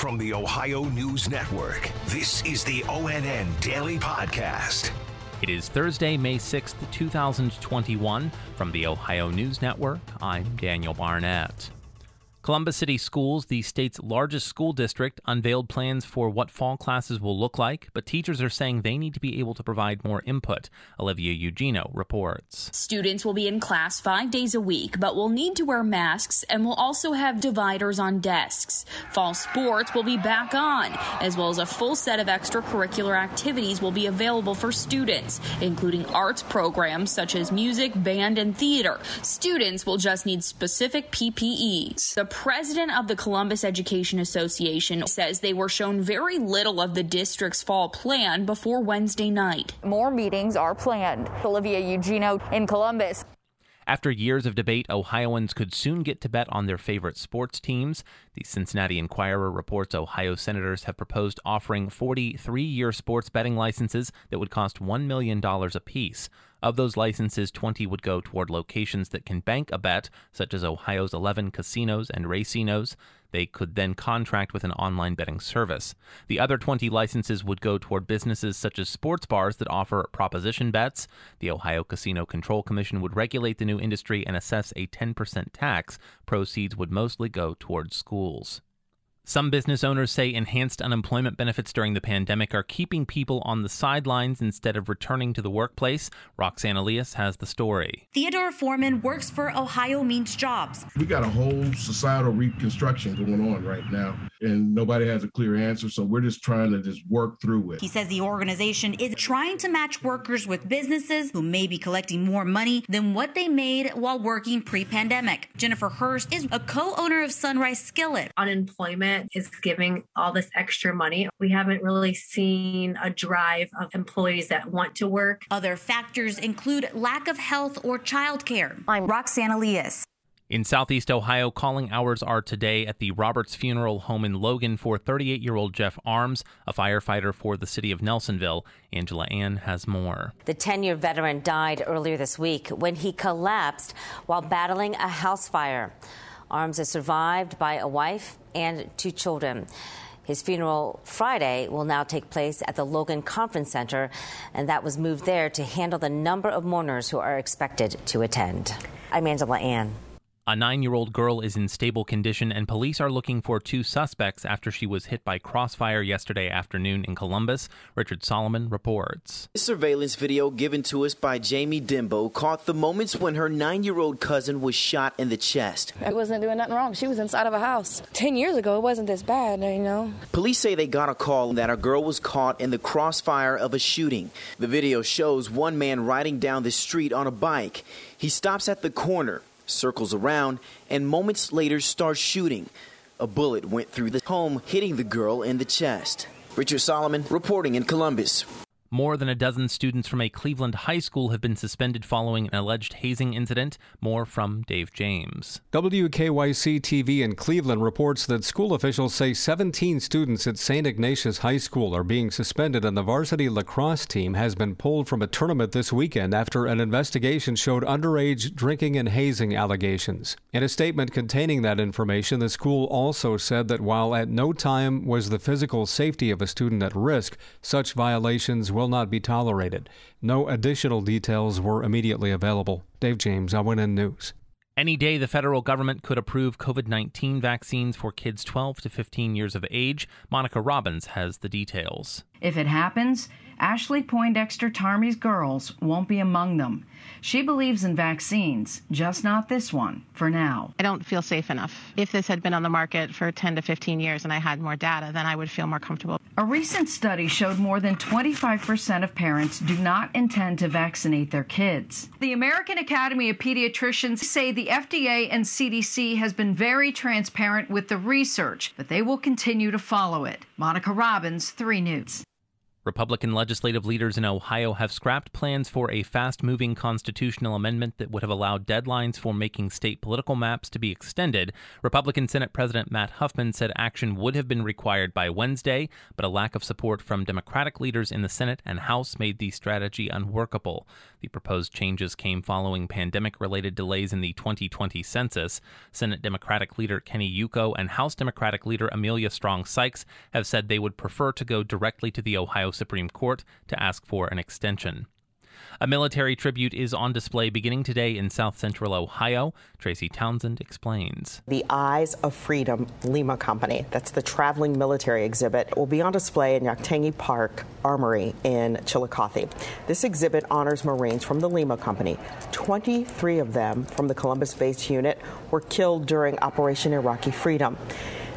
From the Ohio News Network, this is the ONN Daily Podcast. It is Thursday, May 6th, 2021. From the Ohio News Network, I'm Daniel Barnett. Columbus City Schools, the state's largest school district, unveiled plans for what fall classes will look like, but teachers are saying they need to be able to provide more input. Olivia Eugenio reports. Students will be in class five days a week, but will need to wear masks and will also have dividers on desks. Fall sports will be back on, as well as a full set of extracurricular activities will be available for students, including arts programs such as music, band, and theater. Students will just need specific PPEs. The president of the Columbus Education Association says they were shown very little of the district's fall plan before Wednesday night. More meetings are planned. Olivia Eugenio in Columbus. After years of debate, Ohioans could soon get to bet on their favorite sports teams. The Cincinnati Enquirer reports Ohio senators have proposed offering 43 year sports betting licenses that would cost $1 million apiece. Of those licenses, 20 would go toward locations that can bank a bet, such as Ohio's 11 casinos and racinos. They could then contract with an online betting service. The other 20 licenses would go toward businesses such as sports bars that offer proposition bets. The Ohio Casino Control Commission would regulate the new industry and assess a 10% tax. Proceeds would mostly go toward schools. Some business owners say enhanced unemployment benefits during the pandemic are keeping people on the sidelines instead of returning to the workplace. Roxanne Elias has the story. Theodore Foreman works for Ohio Means Jobs. We got a whole societal reconstruction going on right now, and nobody has a clear answer. So we're just trying to just work through it. He says the organization is trying to match workers with businesses who may be collecting more money than what they made while working pre pandemic. Jennifer Hurst is a co owner of Sunrise Skillet. Unemployment is giving all this extra money. We haven't really seen a drive of employees that want to work. Other factors include lack of health or childcare. I'm Roxana Elias. In southeast Ohio, calling hours are today at the Roberts Funeral Home in Logan for 38 year old Jeff Arms, a firefighter for the city of Nelsonville. Angela An has more. The 10 year veteran died earlier this week when he collapsed while battling a house fire. Arms is survived by a wife and two children. His funeral Friday will now take place at the Logan Conference Center, and that was moved there to handle the number of mourners who are expected to attend. I'm Angela An. A nine year old girl is in stable condition, and police are looking for two suspects after she was hit by crossfire yesterday afternoon in Columbus. Richard Solomon reports. This Surveillance video given to us by Jamie Dimbo caught the moments when her nine year old cousin was shot in the chest. I wasn't doing nothing wrong. She was inside of a house. Ten years ago, it wasn't this bad, you know. Police say they got a call that a girl was caught in the crossfire of a shooting. The video shows one man riding down the street on a bike. He stops at the corner circles around, and moments later starts shooting. A bullet went through the home, hitting the girl in the chest. Richard Solomon reporting in Columbus. More than a dozen students from a Cleveland high school have been suspended following an alleged hazing incident. More from Dave James. WKYC TV in Cleveland reports that school officials say 17 students at St. Ignatius High School are being suspended, and the varsity lacrosse team has been pulled from a tournament this weekend after an investigation showed underage drinking and hazing allegations. In a statement containing that information, the school also said that while at no time was the physical safety of a student at risk, such violations will not be tolerated. No additional details were immediately available. Dave James, ONN News. Any day, the federal government could approve COVID 19 vaccines for kids 12 to 15 years of age. Monica Robbins has the details. If it happens, Ashley Poindexter Tarmy's girls won't be among them. She believes in vaccines, just not this one, for now. I don't feel safe enough. If this had been on the market for 10 to 15 years and I had more data, then I would feel more comfortable. A recent study showed more than 25% of parents do not intend to vaccinate their kids. The American Academy of Pediatricians say the FDA and CDC has been very transparent with the research, but they will continue to follow it. Monica Robbins, 3 News. Republican legislative leaders in Ohio have scrapped plans for a fast moving constitutional amendment that would have allowed deadlines for making state political maps to be extended. Republican Senate President Matt Huffman said action would have been required by Wednesday, but a lack of support from Democratic leaders in the Senate and House made the strategy unworkable. The proposed changes came following pandemic related delays in the 2020 census. Senate Democratic leader Kenny Yuko and House Democratic leader Emilia Strong Sykes have said they would prefer to go directly to the Ohio Supreme Court to ask for an extension. A military tribute is on display beginning today in south central Ohio. Tracy Townsend explains. The Eyes of Freedom Lima Company, that's the traveling military exhibit, will be on display in Yoctangee Park Armory in Chillicothe. This exhibit honors Marines from the Lima Company. 23 of them from the Columbus based unit were killed during Operation Iraqi Freedom.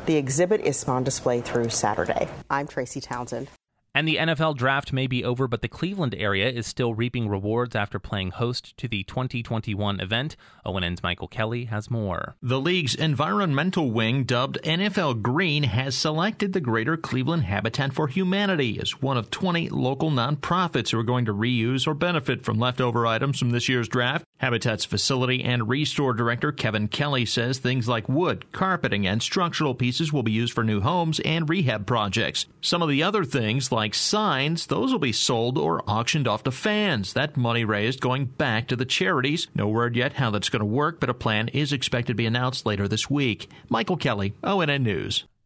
The exhibit is on display through Saturday. I'm Tracy Townsend. And the NFL draft may be over, but the Cleveland area is still reaping rewards after playing host to the 2021 event. ONN's Michael Kelly has more. The league's environmental wing, dubbed NFL Green, has selected the Greater Cleveland Habitat for Humanity as one of 20 local nonprofits who are going to reuse or benefit from leftover items from this year's draft. Habitat's facility and restore director Kevin Kelly says things like wood, carpeting, and structural pieces will be used for new homes and rehab projects. Some of the other things, like signs, those will be sold or auctioned off to fans. That money raised going back to the charities. No word yet how that's going to work, but a plan is expected to be announced later this week. Michael Kelly, ONN News.